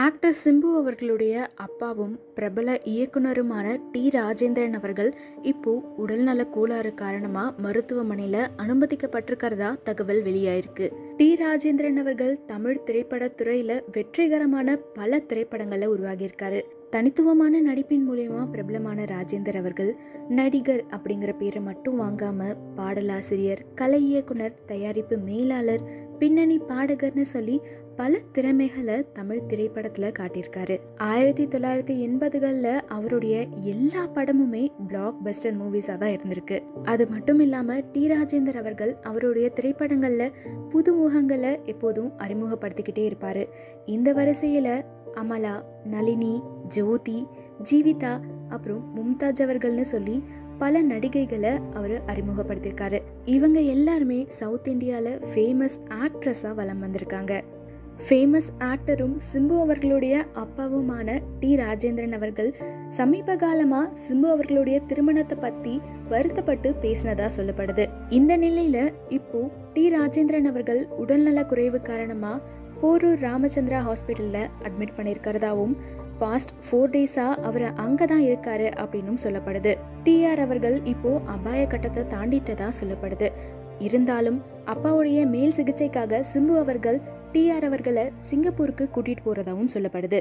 Actor Simbu அவர்களுடைய அப்பாவும் பிரபல இயக்குனருமான டி ராஜேந்திரன் அவர்கள் இப்போ உடல்நல கோளாறு காரணமா மருத்துவமனையில அனுமதிக்கப்பட்டிருக்கிறதா தகவல் வெளியாயிருக்கு. டி ராஜேந்திரன் அவர்கள் தமிழ் திரைப்படத்துறையில வெற்றிகரமான பல திரைப்படங்களை உருவாகியிருக்காரு. தனித்துவமான நடிப்பின் மூலயமா பிரபலமான ராஜேந்தர் அவர்கள் நடிகர் அப்படிங்கிற பேரை மட்டும் வாங்காம பாடலாசிரியர் கலை இயக்குனர் தயாரிப்பு மேலாளர் பின்னணி பாடகர்னு சொல்லி பல திறமைகளை தமிழ் திரைப்படத்தில் காட்டியிருக்காரு. ஆயிரத்தி தொள்ளாயிரத்தி எண்பதுகளில் அவருடைய எல்லா படமுமே பிளாக் பஸ்டர் மூவிஸாக தான் இருந்திருக்கு. அது மட்டும் இல்லாமல் டி. ராஜேந்தர் அவர்கள் அவருடைய திரைப்படங்களில் புது முகங்களை எப்போதும் அறிமுகப்படுத்திக்கிட்டே இருப்பார். இந்த வரிசையில் அமலா நளினி ஜோதி ஜீவிதா அப்புறம் மும்தாஜ் அவர்கள்னு சொல்லி பல நடிகைகளை அவர் அறிமுகப்படுத்தியிருக்காரு இவங்க எல்லாருமே சவுத் இந்தியாவில் ஃபேமஸ் ஆக்ட்ரஸாக வலம் வந்திருக்காங்க. ஃபேமஸ் ஆக்டரும் சிம்பு அவர்களுடைய அப்பாவுமான டி. ராஜேந்திரன் அவர்கள் சமீப காலமாக சிம்பு அவர்களுடைய திருமணத்தை பற்றி வருத்தப்பட்டு பேசினதா சொல்லப்படுது. இந்த நிலையில இப்போ டி. ராஜேந்திரன் அவர்கள் உடல்நல குறைவு காரணமாக போரூர் ராமச்சந்திரா ஹாஸ்பிட்டலில் அட்மிட் பண்ணியிருக்கிறதாவும் பாஸ்ட் ஃபோர் டேஸாக அவர் அங்கே தான் இருக்காரு அப்படின்னும் சொல்லப்படுது. டிஆர் அவர்கள் இப்போ அபாய கட்டத்தை தாண்டிட்டதா சொல்லப்படுது. இருந்தாலும் அப்பாவுடைய மேல் சிகிச்சைக்காக சிம்பு அவர்கள் டிஆர் அவர்களை சிங்கப்பூருக்கு கூட்டிகிட்டு போகிறதாவும் சொல்லப்படுது.